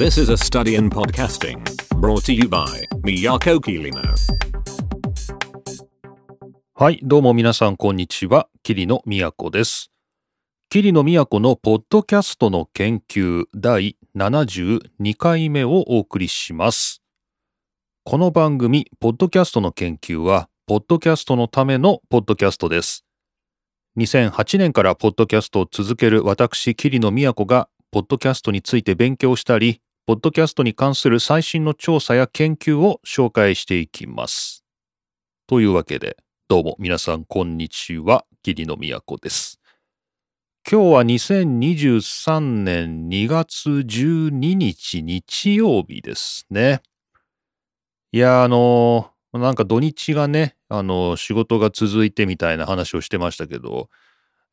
This is a study in podcasting brought to you by Miyako Kirino. はい、どうも皆さん、こんにちは。桐野都です。桐野都のポッドキャストの研究第72回目をお送りします。この番組、ポッドキャストの研究は、ポッドキャストのためのポッドキャストです。2008年からポッドキャストを続ける私、桐野都が、ポッドキャストについて勉強したり、ポッドキャストに関する最新の調査や研究を紹介していきます。というわけで、どうも皆さんこんにちは、桐野都です。今日は2023年2月12日日曜日ですね。いや、あの、なんか土日がね、あの、仕事が続いてみたいな話をしてましたけど、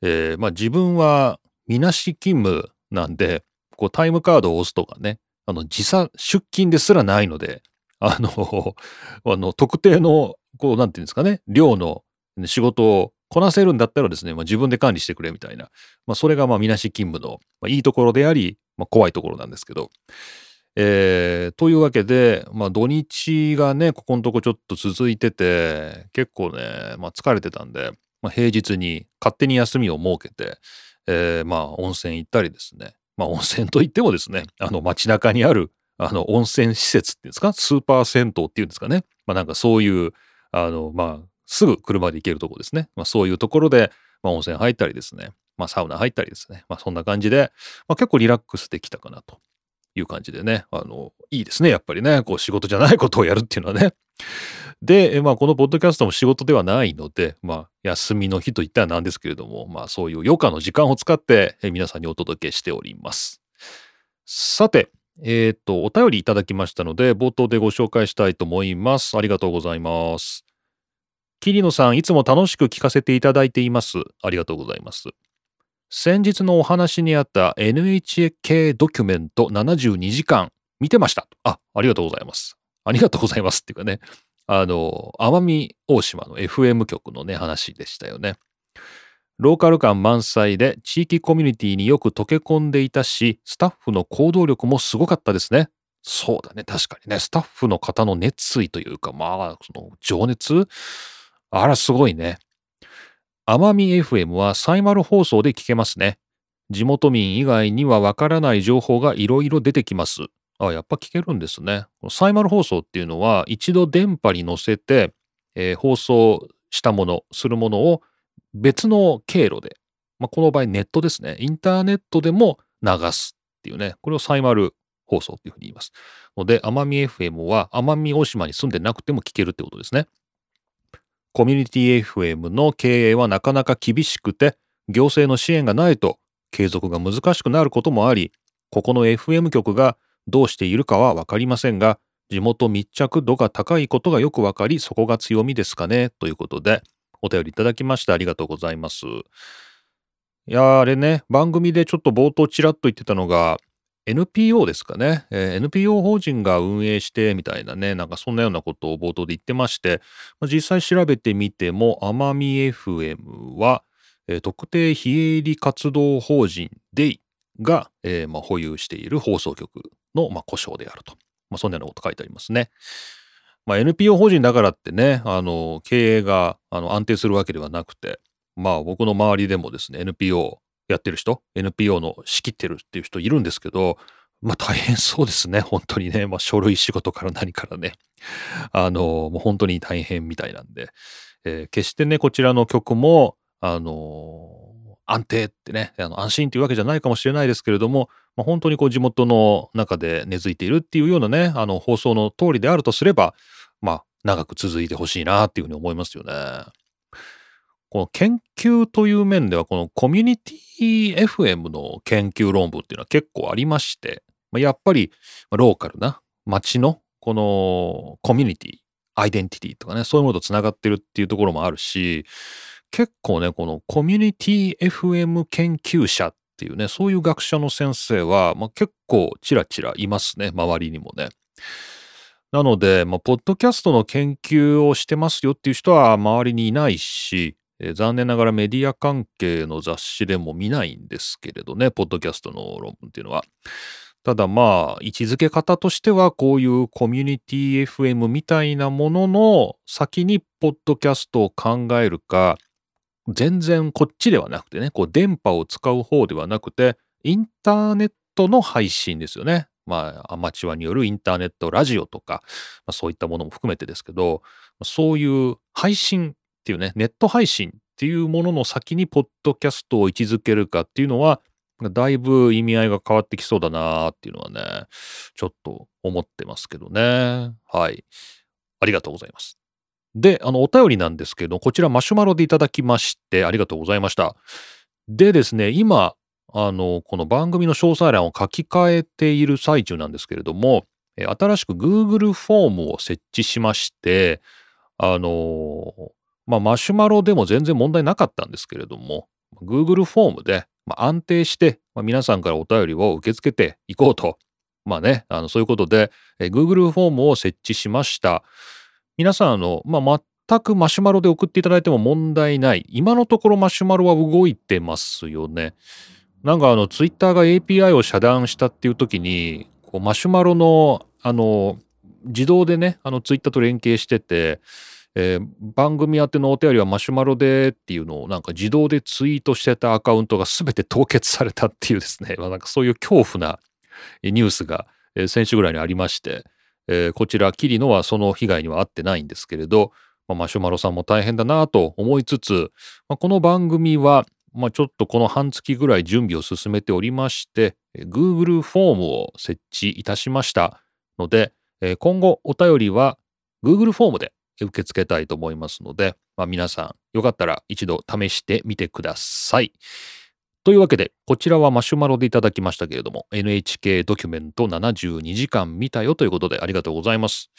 えーまあ自分はみなし勤務なんで、こうタイムカードを押すとかね、あの時差出勤ですらないので、あの、あの特定の、こう、なんていうんですかね、量の仕事をこなせるんだったらですね、まあ、自分で管理してくれみたいな、まあ、それがまあみなし勤務の、まあ、いいところであり、まあ、怖いところなんですけど、えーというわけで、まあ、土日がね、ここのとこちょっと続いてて、結構ね、まあ、疲れてたんで、まあ、平日に勝手に休みを設けて、えーまあ温泉行ったりですね、まあ温泉といってもですね、あの街中にあるあの温泉施設っていうんですか、スーパー銭湯っていうんですかね、まあなんかそういう、あの、まあすぐ車で行けるところですね。まあそういうところで、まあ温泉入ったりですね、まあサウナ入ったりですね、まあそんな感じで、まあ結構リラックスできたかなという感じでね、あの、いいですね、やっぱりね、こう仕事じゃないことをやるっていうのはね。で、まあこのポッドキャストも仕事ではないので、まあ休みの日といったらなんですけれども、まあそういう余暇の時間を使って皆さんにお届けしております。さて、えっ、と、お便りいただきましたので、冒頭でご紹介したいと思います。ありがとうございます。桐野さん、いつも楽しく聞かせていただいています。ありがとうございます。先日のお話にあった NHK ドキュメント72時間見てました。あ、ありがとうございます。ありがとうございますっていうかね、あの、奄美大島の FM 局のね、話でしたよね。ローカル感満載で地域コミュニティによく溶け込んでいたし、スタッフの行動力もすごかったですね。そうだね、確かにね、スタッフの方の熱意というか、まあ、その情熱？あら、すごいね。奄美 FM はサイマル放送で聞けますね。地元民以外にはわからない情報がいろいろ出てきます。あ、やっぱ聞けるんですね。このサイマル放送っていうのは、一度電波に乗せて、えー放送したもの、するものを別の経路で、まあ、この場合ネットですね。インターネットでも流すっていうね、これをサイマル放送っていうふうに言います。ので、奄美 FM は奄美大島に住んでなくても聞けるってことですね。コミュニティ FM の経営はなかなか厳しくて、行政の支援がないと継続が難しくなることもあり、ここの FM 局がどうしているかはわかりませんが、地元密着度が高いことがよくわかり、そこが強みですかね、ということで、お便りいただきましてありがとうございます。いやーあれね、番組でちょっと冒頭ちらっと言ってたのが、NPO ですかね、えー NPO 法人が運営してみたいなね、なんかそんなようなことを冒頭で言ってまして、まあ実際調べてみても、奄美 FM は、えー特定非営利活動法人 DEI が、えーまあ、保有している放送局の、まあ、故障であると。まあ、そんなようなこと書いてありますね。まあ、NPO 法人だからってね、あの、経営があの安定するわけではなくて、まあ僕の周りでもですね、NPO やってる人、NPO の仕切ってるっていう人いるんですけど、まあ大変そうですね、本当にね。まあ書類仕事から何からね。あの、もう本当に大変みたいなんで、えー決してね、こちらの曲も、あの安定ってね、あの安心っていうわけじゃないかもしれないですけれども、まあ、本当にこう地元の中で根付いているっていうようなね、あの放送の通りであるとすれば、まあ長く続いてほしいなっていうふうに思いますよね。この研究という面では、このコミュニティ FM の研究論文っていうのは結構ありまして、まあやっぱりローカルな街のこのコミュニティ、アイデンティティとかね、そういうものとつながってるっていうところもあるし、結構ね、このコミュニティ FM 研究者っていうね、そういう学者の先生は、まあ、結構ちらちらいますね、周りにもね。なので、まあ、ポッドキャストの研究をしてますよっていう人は周りにいないし、えー残念ながらメディア関係の雑誌でも見ないんですけれどね、ポッドキャストの論文っていうのは。ただまあ、位置づけ方としては、こういうコミュニティ FM みたいなものの先にポッドキャストを考えるか、全然こっちではなくてね、こう電波を使う方ではなくて、インターネットの配信ですよね。まあ、アマチュアによるインターネットラジオとか、まあ、そういったものも含めてですけど、そういう配信っていうね、ネット配信っていうものの先にポッドキャストを位置づけるかっていうのは、だいぶ意味合いが変わってきそうだなーっていうのはね、ちょっと思ってますけどね。はい。ありがとうございます。で、あの、お便りなんですけど、こちらマシュマロでいただきまして、ありがとうございました。でですね、今、あの、この番組の詳細欄を書き換えている最中なんですけれども、新しく Google フォームを設置しまして、あの、まあ、マシュマロでも全然問題なかったんですけれども、Google フォームでま、安定して、ま、皆さんからお便りを受け付けていこうと。まあね、あのそういうことで、Google フォームを設置しました。皆さん、あの、まあ、全くマシュマロで送っていただいても問題ない。今のところマシュマロは動いてますよね。なんかあの、ツイッターが API を遮断したっていう時に、こうマシュマロの、あの、自動でね、あの、ツイッターと連携してて、えー、番組宛てのお便りはマシュマロでっていうのをなんか自動でツイートしてたアカウントが全て凍結されたっていうですね、まあ、なんかそういう恐怖なニュースが、先週ぐらいにありまして、えー、こちら、キリノはその被害には遭ってないんですけれど、まあ、マシュマロさんも大変だなと思いつつ、まあ、この番組は、まあ、ちょっとこの半月ぐらい準備を進めておりまして、Google フォームを設置いたしましたので、今後お便りは Google フォームで受け付けたいと思いますので、まあ、皆さんよかったら一度試してみてください。というわけで、こちらはマシュマロでいただきましたけれども、NHK ドキュメント72時間見たよということでありがとうございます。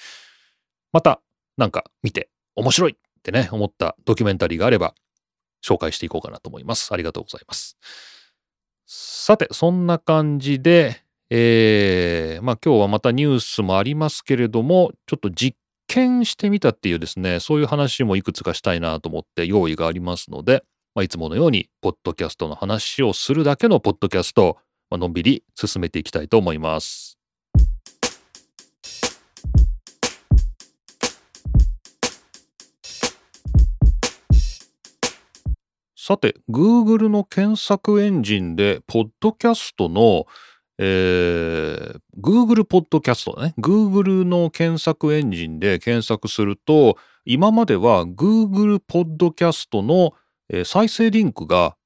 また、なんか見て面白いってね、思ったドキュメンタリーがあれば、紹介していこうかなと思います。ありがとうございます。さて、そんな感じで、えー、まあ今日はまたニュースもありますけれども、ちょっと実見してみたっていうですね、そういう話もいくつかしたいなと思って用意がありますので、まあ、いつものように、ポッドキャストの話をするだけのポッドキャスト、まあのんびり進めていきたいと思います。さて、Google の検索エンジンで、ポッドキャストのえー、Google ポッドキャストね。Google の検索エンジンで検索すると、今までは Google ポッドキャストの再生リンクが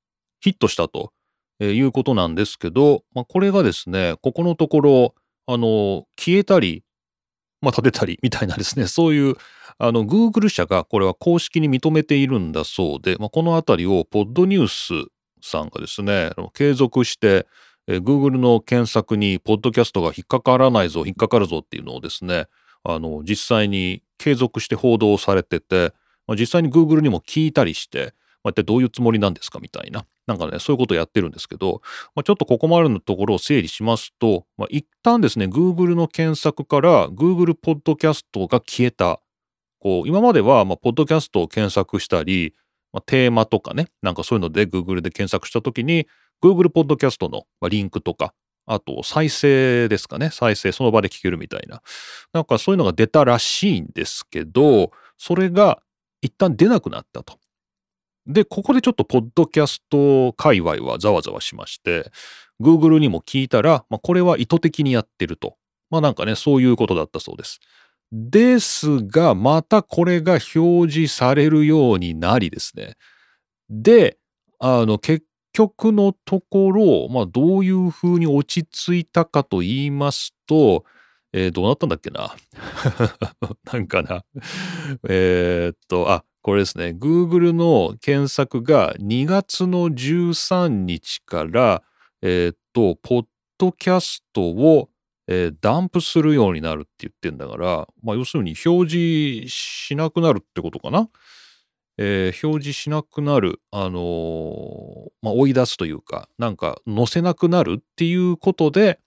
ヒットしたということなんですけど、まあ、これがですね、ここのところ、あの、消えたり、まあ、立てたりみたいなですね、そういう、あの、Google 社がこれは公式に認めているんだそうで、まあ、このあたりをポッドニュースさんがですね、継続して、えー、Google の検索にポッドキャストが引っかからないぞ、引っかかるぞっていうのをですね、あの、実際に継続して報道されてて、まあ、実際に Google にも聞いたりして、まあ、一体どういうつもりなんですか？みたいな。なんかね、そういうことをやってるんですけど、まあ、ちょっとここまでのところを整理しますと、まあ、一旦ですね、Google の検索から Google ポッドキャストが消えた。こう、今までは、まあ、ポッドキャストを検索したり、まあ、テーマとかね、なんかそういうので Google で検索したときに、Google ポッドキャストのリンクとか、あと再生ですかね。再生その場で聞けるみたいな。なんかそういうのが出たらしいんですけど、それが一旦出なくなったと。で、ここでちょっとポッドキャスト界隈はざわざわしまして、Google にも聞いたら、まあ、これは意図的にやってると。まあなんかね、そういうことだったそうです。ですが、またこれが表示されるようになりですね。で、あの、結局のところ、まあ、どういうふうに落ち着いたかと言いますと、えー、どうなったんだっけな？なんかな？えっと、あ、これですね。Google の検索が2月の13日から、えー、っと、ポッドキャストを、えー、ダンプするようになるって言ってんだから、まあ、要するに表示しなくなるってことかな？えー、表示しなくなる、あのー、まあ、追い出すというか、なんか載せなくなるっていうことで、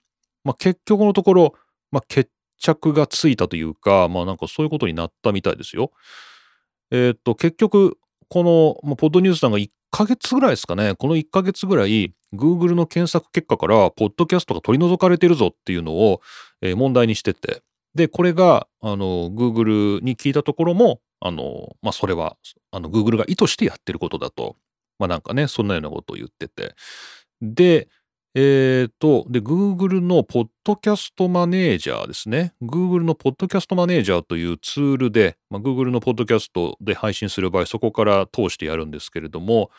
まあ、結局のところ、まあ、決着がついたというか、まあなんかそういうことになったみたいですよ。えー、っと、結局、この、まあ、ポッドニュースさんが1ヶ月ぐらいですかね、この1ヶ月ぐらい、Google の検索結果から、ポッドキャストが取り除かれてるぞっていうのを、えー、問題にしてて、で、これが、あの、Google に聞いたところも、あの、まあ、それは、あの、Google が意図してやってることだと、まあ、なんかね、そんなようなことを言ってて。で、えっ、ー、と、で、Google のポッドキャストマネージャーですね。Google のポッドキャストマネージャーというツールで、まあ、Google のポッドキャストで配信する場合、そこから通してやるんですけれども、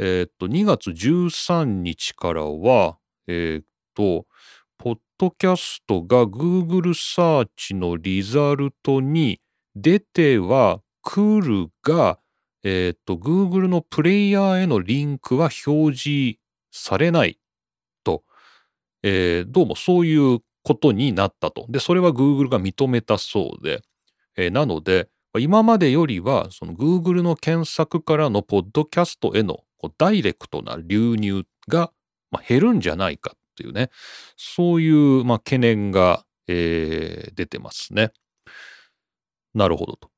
えっ、ー、と、2月13日からは、えっ、ー、と、ポッドキャストが Google サーチのリザルトに出てはくるが、えっ、と、Google のプレイヤーへのリンクは表示されないえー、どうもそういうことになったと。で、それは Google が認めたそうで、えー、なので、今までよりは、その Google の検索からのポッドキャストへのダイレクトな流入が減るんじゃないかっていうね、そういうま懸念が、えー、出てますね。なるほどと。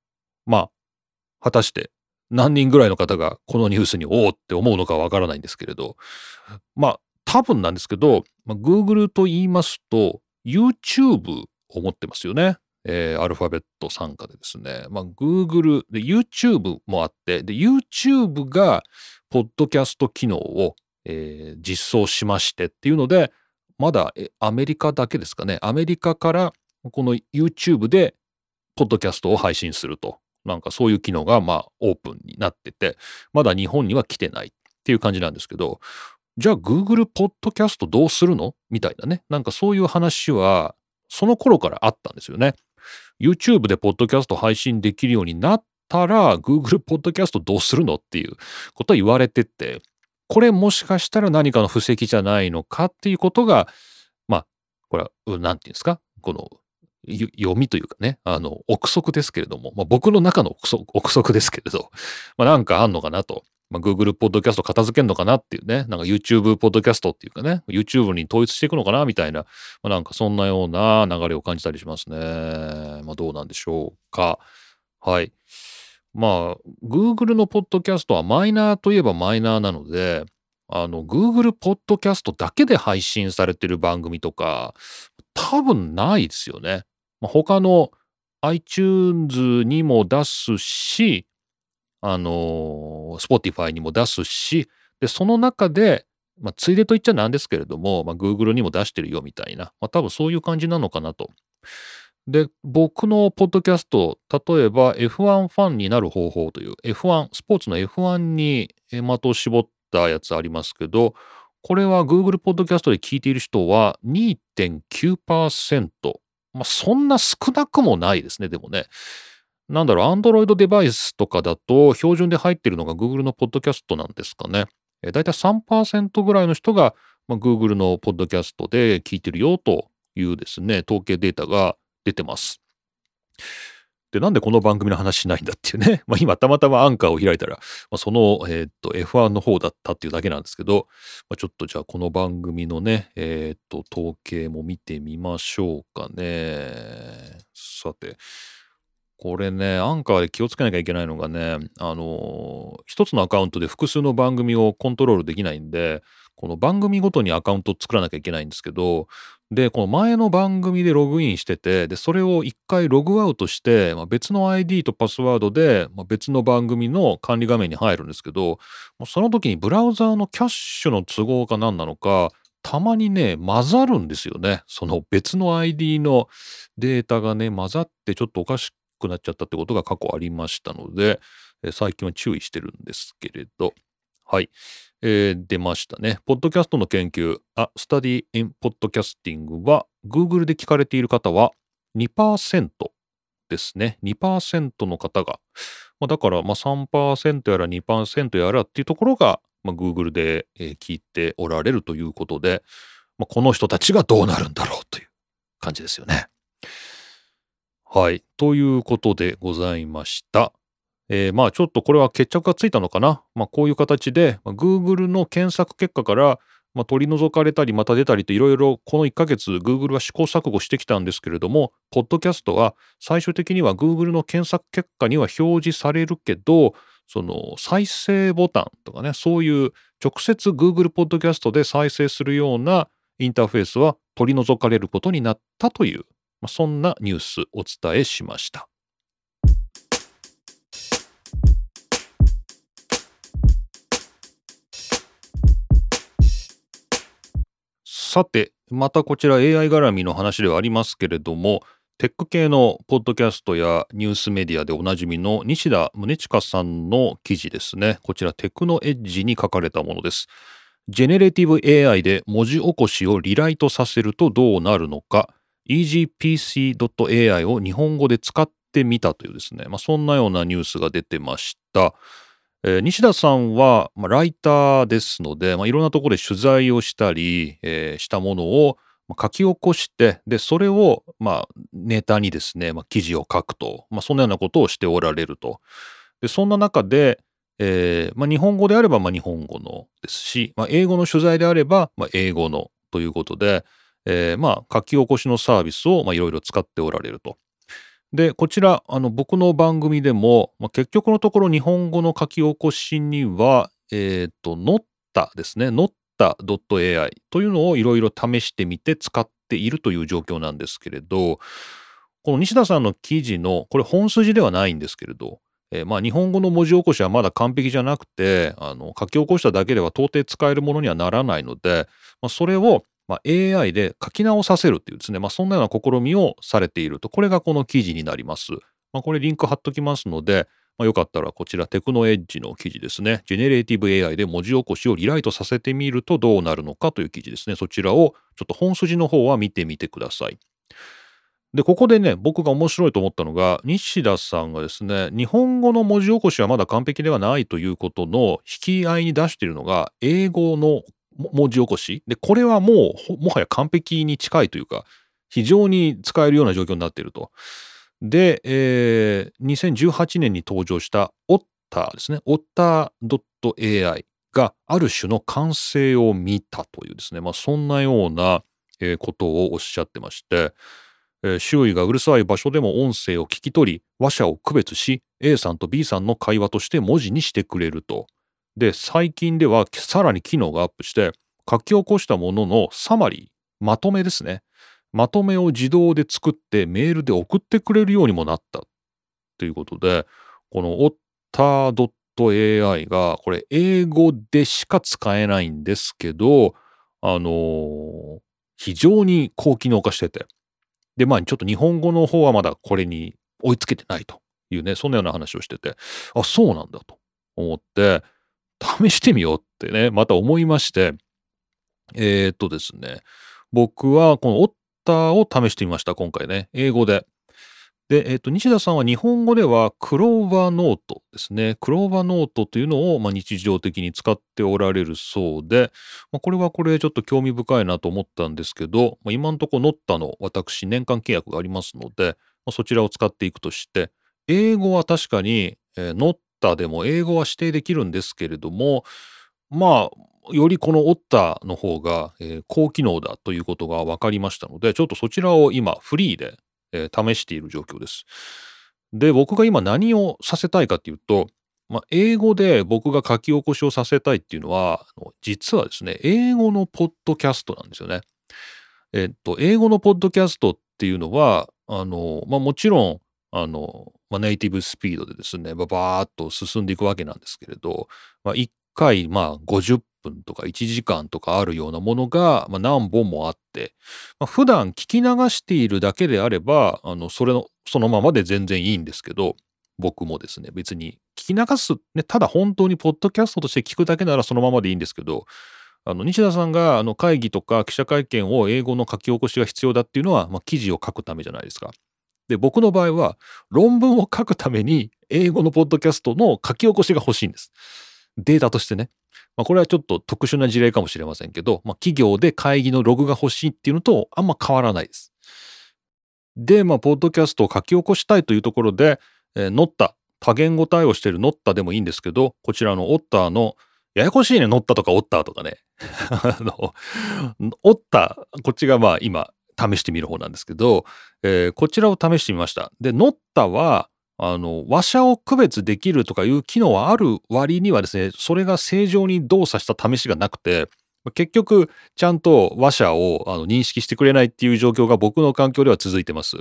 まあ、果たして何人ぐらいの方がこのニュースにおおって思うのかわからないんですけれど、まあ、多分なんですけど、まあ、Google と言いますと、YouTube を持ってますよね。えー、アルファベット参加でですね。まあ、Google で YouTube もあって、で、YouTube が、ポッドキャスト機能を、えー、実装しましてっていうので、まだアメリカだけですかね。アメリカからこの YouTube でポッドキャストを配信すると。なんかそういう機能がまあオープンになってて、まだ日本には来てないっていう感じなんですけど、じゃあ Google ポッドキャストどうするの？みたいなね。なんかそういう話は、その頃からあったんですよね。YouTube でポッドキャスト配信できるようになったら、Google ポッドキャストどうするの？っていうことは言われてて、これもしかしたら何かの布石じゃないのかっていうことが、まあ、これは、なんていうんですか？この、読みというかね、あの、憶測ですけれども、まあ、僕の中の憶測ですけれど、まあ、なんかあんのかなと。まあ、Google ポッドキャスト片付けんのかなっていうね、なんか YouTube ポッドキャストっていうかね、YouTube に統一していくのかなみたいな、まあ、なんかそんなような流れを感じたりしますね。まあどうなんでしょうか。はい。まあ、Google のポッドキャストはマイナーといえばマイナーなので、あの、Google ポッドキャストだけで配信されてる番組とか、多分ないですよね。まあ、他の iTunes にも出すし、あの、Spotify にも出すし、で、その中で、まあ、ついでと言っちゃなんですけれども、まあ、Google にも出してるよみたいな、まあ、多分そういう感じなのかなと。で、僕のポッドキャスト、例えば F1 ファンになる方法という F1、スポーツの F1 に的を絞ったやつありますけど、これは Google ポッドキャストで聞いている人は2.9%。まあ、そんな少なくもないですね、でもね。なんだろう、Android デバイスとかだと標準で入ってるのが Google のポッドキャストなんですかね。えー、だいたい3%ぐらいの人が、まあ、Google のポッドキャストで聞いてるよというですね、統計データが出てます。で、なんでこの番組の話しないんだっていうね。まあ今たまたまアンカーを開いたら、まあ、その、えー、っと F1 の方だったっていうだけなんですけど、まあ、ちょっとじゃあこの番組のね、えー、っと統計も見てみましょうかね。さて、これね、アンカーで気をつけなきゃいけないのがね、あのー、一つのアカウントで複数の番組をコントロールできないんで、この番組ごとにアカウントを作らなきゃいけないんですけど、で、この前の番組でログインしてて、で、それを一回ログアウトして、まあ、別の ID とパスワードで、まあ、別の番組の管理画面に入るんですけど、もうその時にブラウザーのキャッシュの都合か何なのか、たまにね、混ざるんですよね。その別の ID のデータがね、混ざってちょっとおかしくなっちゃったってことが過去ありましたので、えー、最近は注意してるんですけれど、はい。えー、出ましたね。ポッドキャストの研究、あ、スタディ・イン・ポッドキャスティングは、Google で聞かれている方は2%ですね。2%の方が、まあ、だからまあ3%やら2%やらっていうところが、まあ、Google で、え、聞いておられるということで、まあ、この人たちがどうなるんだろうという感じですよね。はい。ということでございました。えー、まあちょっとこれは決着がついたのかな。まあこういう形で、まあ、Google の検索結果から、まあ、取り除かれたりまた出たりといろいろこの1ヶ月 Google は試行錯誤してきたんですけれども、ポッドキャストは最終的には Google の検索結果には表示されるけど、その再生ボタンとかね、そういう直接 Google Podcast で再生するようなインターフェースは取り除かれることになったという、まあ、そんなニュースお伝えしました。さて、またこちら AI 絡みの話ではありますけれども、テック系のポッドキャストやニュースメディアでおなじみの西田宗近さんの記事ですね。こちらテクノエッジに書かれたものです。ジェネレティブ AI で文字起こしをリライトさせるとどうなるのか、easypc.ai を日本語で使ってみたというですね、まあ、そんなようなニュースが出てました。えー、西田さんは、まあ、ライターですので、まあ、いろんなところで取材をしたり、えー、したものを書き起こして、で、それを、まあ、ネタにですね、まあ、記事を書くと、まあ、そんなようなことをしておられると。で、そんな中で、えー、まあ、日本語であれば、まあ、日本語のですし、まあ、英語の取材であれば、まあ、英語のということで、えー、まあ、書き起こしのサービスを、いろいろ使っておられると。で、こちら、あの、僕の番組でも、まあ、結局のところ日本語の書き起こしには、えっ、ー、と、ノッタですね。ノッタ .ai というのをいろいろ試してみて使っているという状況なんですけれど、この西田さんの記事の、これ本筋ではないんですけれど、えー、まあ日本語の文字起こしはまだ完璧じゃなくて、あの書き起こしただけでは到底使えるものにはならないので、まあ、それをまあ、AI で書き直させるっていうですね、まあ、そんなような試みをされていると。これがこの記事になります。まあ、これリンク貼っときますので、まあ、よかったらこちら TechnoEdge の記事ですね。 generative AI で文字起こしをリライトさせてみるとどうなるのかという記事ですね。そちらをちょっと本筋の方は見てみてください。で、ここでね、僕が面白いと思ったのが、西田さんがですね、日本語の文字起こしはまだ完璧ではないということの引き合いに出しているのが、英語の文字起こし？で、これはもう、もはや完璧に近いというか、非常に使えるような状況になっていると。で、えー、2018年に登場したオッターですね。オッター .ai がある種の完成を見たというですね、まあ、そんなような、ことをおっしゃってまして、えー、周囲がうるさい場所でも音声を聞き取り、話者を区別し、A さんと B さんの会話として文字にしてくれると。で、最近ではさらに機能がアップして、書き起こしたもののサマリー、まとめですね。まとめを自動で作ってメールで送ってくれるようにもなったということで、この otter.ai がこれ英語でしか使えないんですけど、あのー、非常に高機能化してて。で、まあちょっと日本語の方はまだこれに追いつけてないというね、そんなような話をしてて、あ、そうなんだと思って、試してみようってね、また思いまして、えー、っとですね、僕はこのオッターを試してみました、今回ね。英語で。で、えっ、と、西田さんは日本語ではクローバーノートですね。クローバーノートというのを、まあ、日常的に使っておられるそうで、まあ、これはこれちょっと興味深いなと思ったんですけど、まあ、今んとこノッタの私年間契約がありますので、まあ、そちらを使っていくとして、英語は確かに、えー、ノッターでも英語は指定できるんですけれども、まあ、よりこのオッターの方が、えー、高機能だということが分かりましたので、ちょっとそちらを今フリーで、えー、試している状況です。で、僕が今何をさせたいかっていうと、まあ、英語で僕が書き起こしをさせたいっていうのは、実はですね、英語のポッドキャストなんですよね。えっと、英語のポッドキャストっていうのは、あの、まあ、もちろん、あの、まあ、ネイティブスピードでですね、バーッと進んでいくわけなんですけれど、まあ、1回、まあ、50分とか1時間とかあるようなものが、まあ、何本もあって、まあ、普段聞き流しているだけであれば、あの、それの、そのままで全然いいんですけど、僕もですね、別に聞き流す、ね、ただ本当にポッドキャストとして聞くだけならそのままでいいんですけど、あの、西田さんがあの会議とか記者会見を英語の書き起こしが必要だっていうのは、まあ、記事を書くためじゃないですか。で、僕の場合は論文を書くために英語のポッドキャストの書き起こしが欲しいんです。データとしてね。まあ、これはちょっと特殊な事例かもしれませんけど、まあ、企業で会議のログが欲しいっていうのとあんま変わらないです。で、まあ、ポッドキャストを書き起こしたいというところで、えー、ノッタ、多言語対応しているノッタでもいいんですけど、こちらのオッターの、ややこしいね、ノッタとかオッターとかね。あの、オッター、こっちがまあ今、試してみる方なんですけど、えー、こちらを試してみました。で、ノッタは、あの、話者を区別できるとかいう機能はある割にはですね、それが正常に動作した試しがなくて、結局、ちゃんと話者をあの認識してくれないっていう状況が僕の環境では続いてます。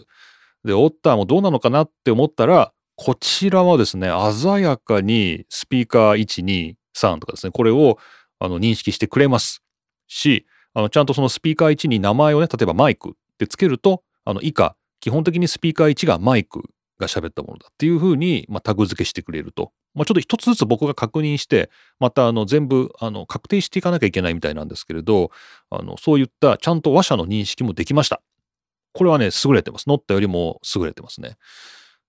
で、オッターもどうなのかなって思ったら、こちらはですね、鮮やかにスピーカー1、2、3とかですね、これをあの認識してくれますし、あのちゃんとそのスピーカー1に名前をね、例えばマイクってつけると、あの以下、基本的にスピーカー1がマイクが喋ったものだっていうふうに、まあ、タグ付けしてくれると。まあ、ちょっと一つずつ僕が確認して、またあの全部あの確定していかなきゃいけないみたいなんですけれど、あのそういったちゃんと話者の認識もできました。これはね、優れてます。乗ったよりも優れてますね。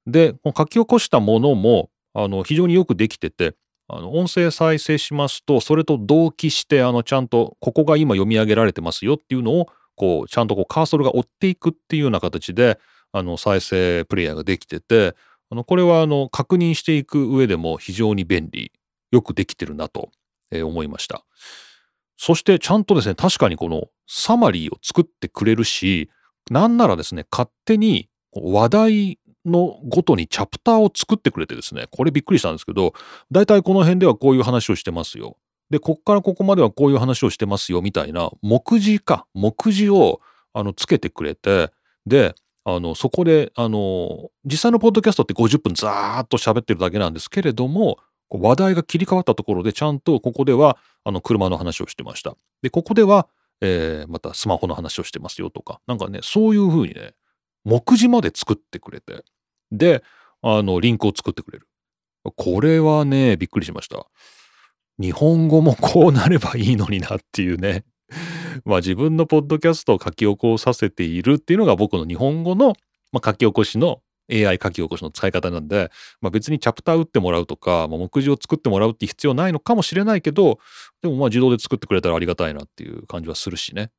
で、書き起こしたものもあの非常によくできてて、あの音声再生しますと、それと同期して、あのちゃんとここが今読み上げられてますよっていうのを、こう、ちゃんとこうカーソルが追っていくっていうような形で、あの再生プレイヤーができてて、あのこれはあの確認していく上でも非常に便利、よくできてるなと思いました。そしてちゃんとですね、確かにこのサマリーを作ってくれるし、なんならですね、勝手に話題のごとにチャプターを作ってくれてですね、これびっくりしたんですけど、大体この辺ではこういう話をしてますよ。で、こっからここまではこういう話をしてますよみたいな目次か、目次をあのつけてくれて、で、あの、そこで、あの、実際のポッドキャストって50分ザーッと喋ってるだけなんですけれども、話題が切り替わったところでちゃんとここでは、あの、車の話をしてました。で、ここでは、えー、またスマホの話をしてますよとか、なんかね、そういうふうにね、目次まで作ってくれて、で、あの、リンクを作ってくれる。これはね、びっくりしました。日本語もこうなればいいのになっていうね。まあ自分のポッドキャストを書き起こさせているっていうのが僕の日本語の、まあ、書き起こしの AI 書き起こしの使い方なんで、まあ、別にチャプター打ってもらうとか、まあ、目次を作ってもらうって必要ないのかもしれないけど、でもまあ自動で作ってくれたらありがたいなっていう感じはするしね。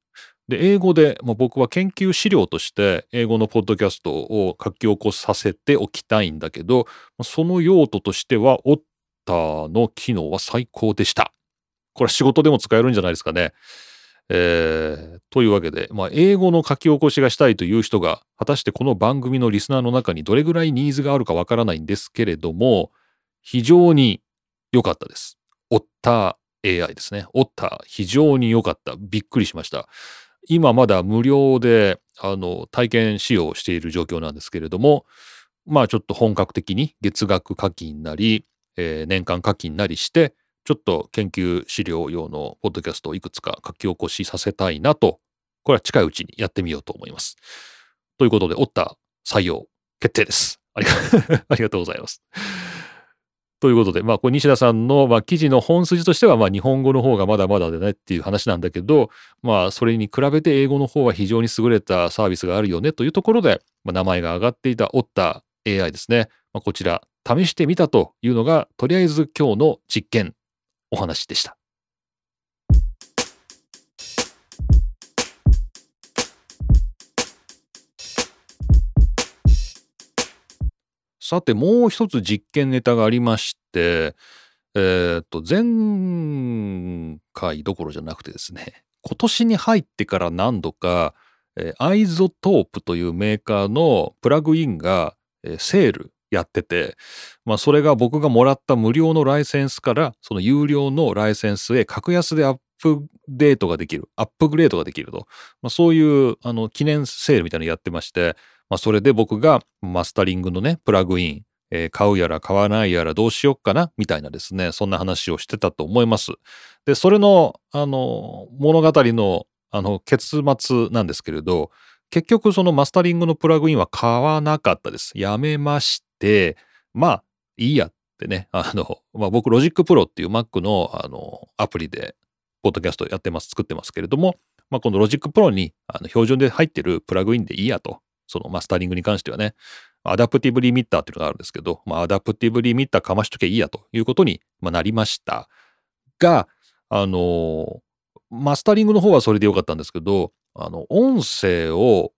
で、英語で、まあ、僕は研究資料として英語のポッドキャストを書き起こさせておきたいんだけど、その用途としては、オッターの機能は最高でした。これは仕事でも使えるんじゃないですかね。えー、というわけで、まあ、英語の書き起こしがしたいという人が、果たしてこの番組のリスナーの中にどれぐらいニーズがあるかわからないんですけれども、非常に良かったです。オッター AI ですね。オッター、非常に良かった。びっくりしました。今まだ無料で、あの、体験使用している状況なんですけれども、まあちょっと本格的に月額課金なり、えー、年間課金なりして、ちょっと研究資料用のポッドキャストをいくつか書き起こしさせたいなと、これは近いうちにやってみようと思います。ということで、オッター採用決定です。ありが ありがとうございます。ということで、まあ、これ西田さんの、まあ、記事の本筋としては、まあ、日本語の方がまだまだでねっていう話なんだけど、まあ、それに比べて英語の方は非常に優れたサービスがあるよねというところで、まあ、名前が挙がっていたオッター AI ですね。まあ、こちら、試してみたというのが、とりあえず今日の実験お話でした。さて、もう一つ実験ネタがありまして、えっ、と、前回どころじゃなくてですね、今年に入ってから何度か、えー、 iZotope というメーカーのプラグインが、えー、セールやってて、まあ、それが僕がもらった無料のライセンスからその有料のライセンスへ格安でアップデートができるアップグレードができると、まあ、そういうあの記念セールみたいなのやってまして、まあ、それで僕がマスタリングのねプラグインえー、買うやら買わないやらどうしよっかなみたいなですね、そんな話をしてたと思います。で、それの、あの、物語の、あの、結末なんですけれど、結局そのマスタリングのプラグインは買わなかったです。やめまして、まあ、いいやってね、あの、まあ僕、 Logic Pro っていう Mac のあのアプリで、ポッドキャストやってます、作ってますけれども、まあこの Logic Pro にあの標準で入ってるプラグインでいいやと、そのマスタリングに関してはね、 adaptive limiter っていうのがあるんですけど、まあ adaptive limiter かましときゃいいやということに、なりましたが、あの、マスタリングの方はそれでよかったんですけど、あの、音声を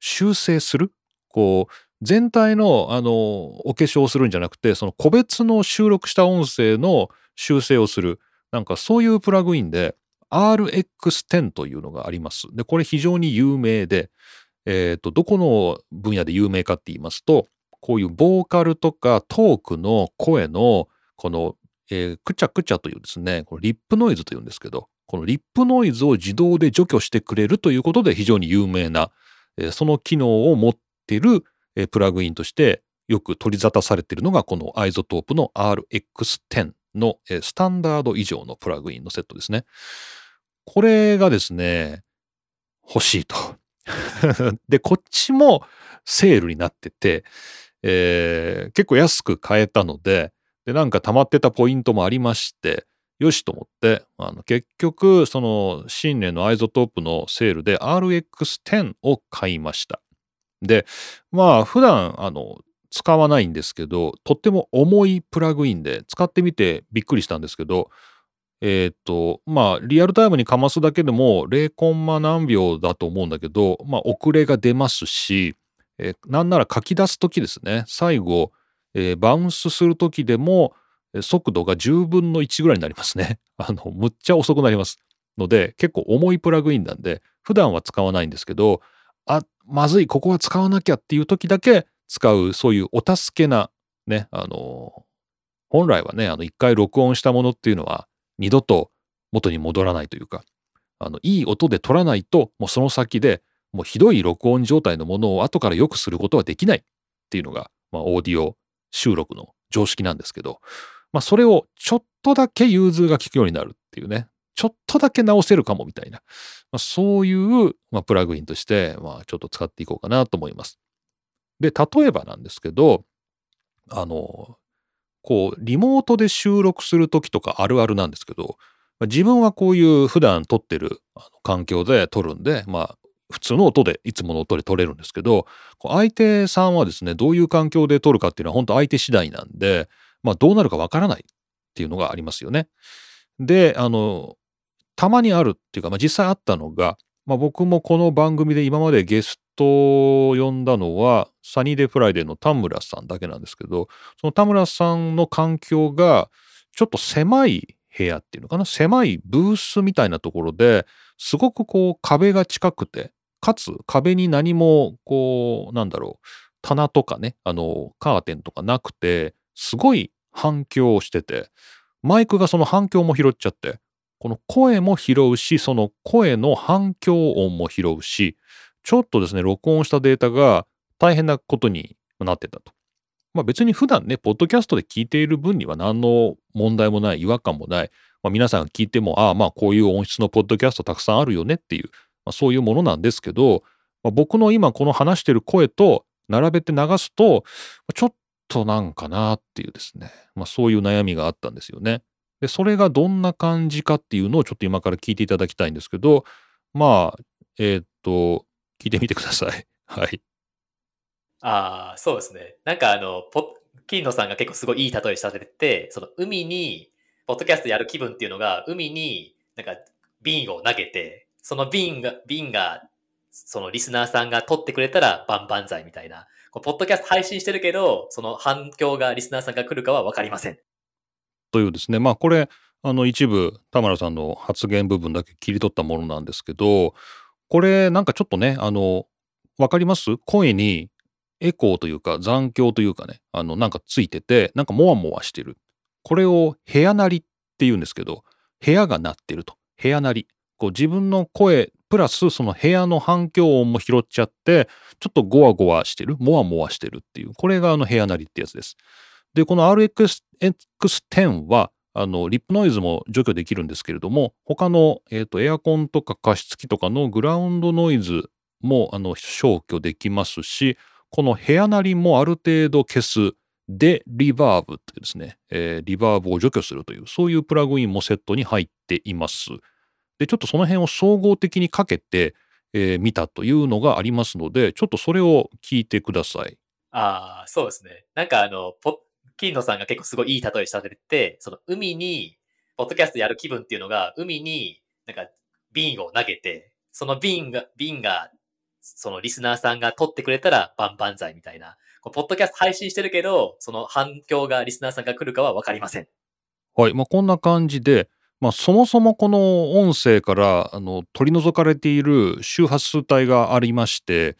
修正する？こう、全体の、あの、お化粧をするんじゃなくて、その個別の収録した音声の修正をする。なんかそういうプラグインで RX10 というのがあります。で、これ非常に有名で、えっ、ー、と、どこの分野で有名かって言いますと、こういうボーカルとかトークの声のこの、えー、くちゃくちゃというですね、このリップノイズというんですけど、このリップノイズを自動で除去してくれるということで非常に有名な、えー、その機能を持ってる、えー、プラグインとしてよく取り沙汰されているのがこの iZotope の RX10 の、えー、スタンダード以上のプラグインのセットですね。これがですね、欲しいと。で、こっちもセールになってて、えー、結構安く買えたので、で、なんか溜まってたポイントもありまして、よしと思って、あの結局、その新年の iZotope のセールで RX10 を買いました。で、まあ普段、あの、使わないんですけど、とっても重いプラグインで使ってみてびっくりしたんですけど、えっ、ー、と、まあ、リアルタイムにかますだけでも0コンマ何秒だと思うんだけど、まあ、遅れが出ますし、えー、なんなら書き出すときですね、最後、えー、バウンスするときでも、速度が10分の1ぐらいになりますね。あの、むっちゃ遅くなります。ので、結構重いプラグインなんで、普段は使わないんですけど、あ、まずい、ここは使わなきゃっていう時だけ使う、そういうお助けな、ね、あの、本来はね、あの、一回録音したものっていうのは、二度と元に戻らないというか、あの、いい音で撮らないと、もうその先で、もうひどい録音状態のものを後から良くすることはできないっていうのが、まあ、オーディオ収録の常識なんですけど、まあ、それをちょっとだけ融通が効くようになるっていうね、ちょっとだけ直せるかもみたいな、まあ、そういう、まあ、プラグインとして、まあ、ちょっと使っていこうかなと思います。で、例えばなんですけど、あの、こう、リモートで収録するときとかあるあるなんですけど、自分はこういう普段撮ってる環境で撮るんで、まあ、普通の音で、いつもの音で撮れるんですけど、相手さんはですね、どういう環境で撮るかっていうのは本当相手次第なんで、まあ、どうなるかわからないっていうのがありますよね。で、あの、たまにあるっていうか、まあ、実際あったのが、まあ、僕もこの番組で今までゲストを呼んだのは、サニーデフライデーの田村さんだけなんですけど、その田村さんの環境が、ちょっと狭い部屋っていうのかな、狭いブースみたいなところで、すごくこう壁が近くて、かつ壁に何もこう、なんだろう、棚とかね、あの、カーテンとかなくて、すごい反響をしてて、マイクがその反響も拾っちゃって、この声も拾うし、その声の反響音も拾うし、ちょっとですね、録音したデータが大変なことになってたと。まあ別に普段ね、ポッドキャストで聞いている分には何の問題もない、違和感もない、まあ、皆さんが聞いても、ああまあこういう音質のポッドキャストたくさんあるよねっていう、まあ、そういうものなんですけど、まあ、僕の今この話してる声と並べて流すと、ちょっとなんかなっていうですね、まあそういう悩みがあったんですよね。で、それがどんな感じかっていうのをちょっと今から聞いていただきたいんですけど、まあ、えー、っと、聞いてみてください。はい。ああ、そうですね。なんかあの、ポ金野さんが結構すごいいい例えされてて、その海に、ポッドキャストやる気分っていうのが、海になんか瓶を投げて、その瓶が、瓶が、そのリスナーさんが取ってくれたら万々歳みたいな。ポッドキャスト配信してるけど、その反響がリスナーさんが来るかはわかりません。というですね、まあこれ、あの一部、田村さんの発言部分だけ切り取ったものなんですけど、これなんかちょっとね、あの、わかります？声にエコーというか残響というかね、あのなんかついてて、なんかモワモワしてる。これを部屋鳴りって言うんですけど、部屋が鳴ってると。部屋鳴り。こう自分の声プラスその部屋の反響音も拾っちゃって、ちょっとゴワゴワしてる、モワモワしてるっていう、これがあの部屋鳴りってやつです。で、この RX10 は、あの、リップノイズも除去できるんですけれども、他の、え、ー、と、エアコンとか加湿器とかのグラウンドノイズも、あの、消去できますし、この部屋なりもある程度消す、で、リバーブってですね、えー、リバーブを除去するという、そういうプラグインもセットに入っています。で、ちょっとその辺を総合的にかけて、えー、見たというのがありますので、ちょっとそれを聞いてください。ああ、そうですね。なんかあの、ポ金野さんが結構すごいいい例えされてて、その海に、ポッドキャストやる気分っていうのが、海になんか瓶を投げて、その瓶が、瓶が、そのリスナーさんが取ってくれたら万々歳みたいな。こポッドキャスト配信してるけど、その反響がリスナーさんが来るかはわかりません。はい。まあ、こんな感じで、まあ、そもそもこの音声からあの取り除かれている周波数帯がありまして、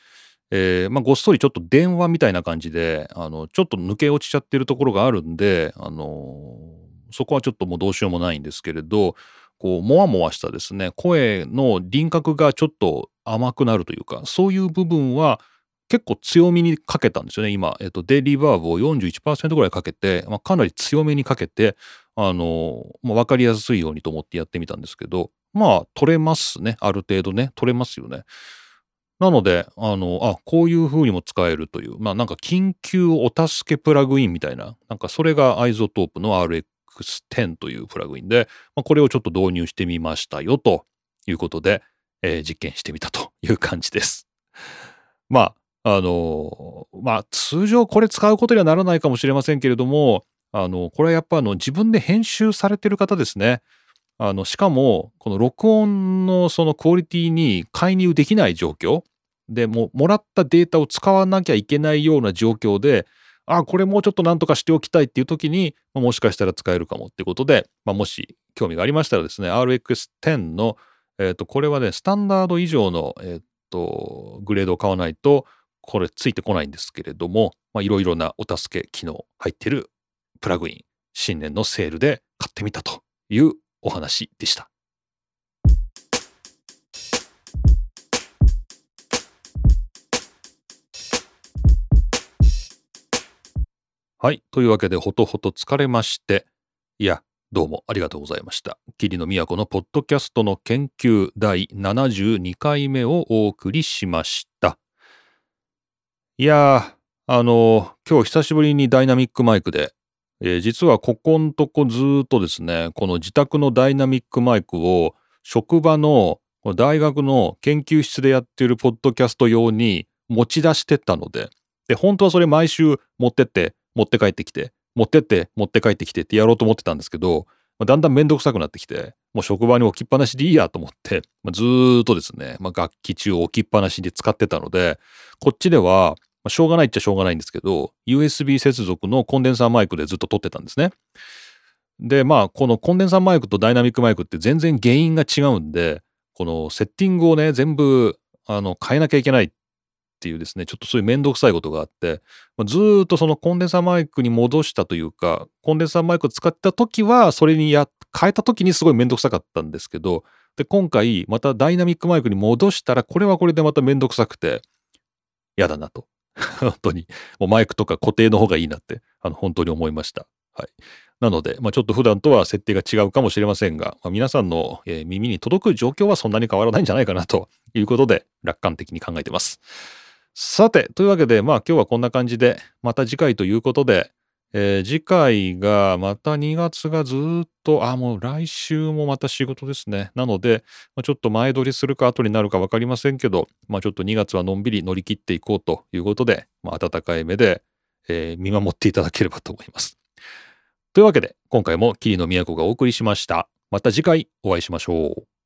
えーまあ、ごっそりちょっと電話みたいな感じで、あの、ちょっと抜け落ちちゃってるところがあるんで、あのーそこはちょっともうどうしようもないんですけれど、こう、もわもわしたですね、声の輪郭がちょっと甘くなるというか、そういう部分は結構強めにかけたんですよね、今。えっと、で、リバーブを41%ぐらいかけて、まあ、かなり強めにかけて、あの、まあ、わかりやすいようにと思ってやってみたんですけど、まあ、取れますね。ある程度ね。取れますよね。なので、あの、あ、こういう風にも使えるという、まあなんか緊急お助けプラグインみたいな、なんかそれが iZotope の RX10 というプラグインで、まあ、これをちょっと導入してみましたよということで、えー実験してみたという感じです。まあ、あの、まあ通常これ使うことにはならないかもしれませんけれども、あの、これはやっぱあの自分で編集されてる方ですね。あの、しかも、この録音のそのクオリティに介入できない状況。でも、もらったデータを使わなきゃいけないような状況で、あ、これもうちょっとなんとかしておきたいっていう時に、まあもしかしたら使えるかもっていうことで、まあ、もし興味がありましたらですね、RX10 の、えっ、と、これはね、スタンダード以上の、えっ、と、グレードを買わないと、これついてこないんですけれども、まあ、いろいろなお助け機能入ってるプラグイン、新年のセールで買ってみたというお話でした。はい。というわけで、ほとほと疲れまして、いや、どうもありがとうございました。霧の都のポッドキャストの研究第72回目をお送りしました。いやー、あの今日久しぶりにダイナミックマイクで、えー実はここんとこずっとですね、この自宅のダイナミックマイクを職場の大学の研究室でやっているポッドキャスト用に持ち出してったので、で、本当はそれ毎週持ってって、持って帰ってきて、持ってって、持って帰ってきてってやろうと思ってたんですけど、まあだんだんめんどくさくなってきて、もう職場に置きっぱなしでいいやと思って、まあずーっとですね、まあ、楽器中置きっぱなしで使ってたので、こっちでは、まあしょうがないっちゃしょうがないんですけど、USB 接続のコンデンサーマイクでずっと撮ってたんですね。で、まあ、このコンデンサーマイクとダイナミックマイクって全然原因が違うんで、このセッティングをね、全部、あの、変えなきゃいけないっていうですね、ちょっとそういうめんどくさいことがあって、まあずっとそのコンデンサーマイクに戻したというか、コンデンサーマイクを使った時は、それにや、変えた時にすごいめんどくさかったんですけど、で、今回、またダイナミックマイクに戻したら、これはこれでまためんどくさくて、嫌だなと。本当に。もうマイクとか固定の方がいいなって、あの、本当に思いました。はい。なので、まあ、ちょっと普段とは設定が違うかもしれませんが、まあ、皆さんの、えー耳に届く状況はそんなに変わらないんじゃないかなと いうことで、楽観的に考えてます。さて、というわけで、まあ今日はこんな感じで、また次回ということで、えー次回がまた2月がずっと、あ、もう来週もまた仕事ですね。なので、まあ、ちょっと前取りするか後になるか分かりませんけど、まあちょっと2月はのんびり乗り切っていこうということで、まあ温かい目で、えー見守っていただければと思います。というわけで、今回も霧の都がお送りしました。また次回お会いしましょう。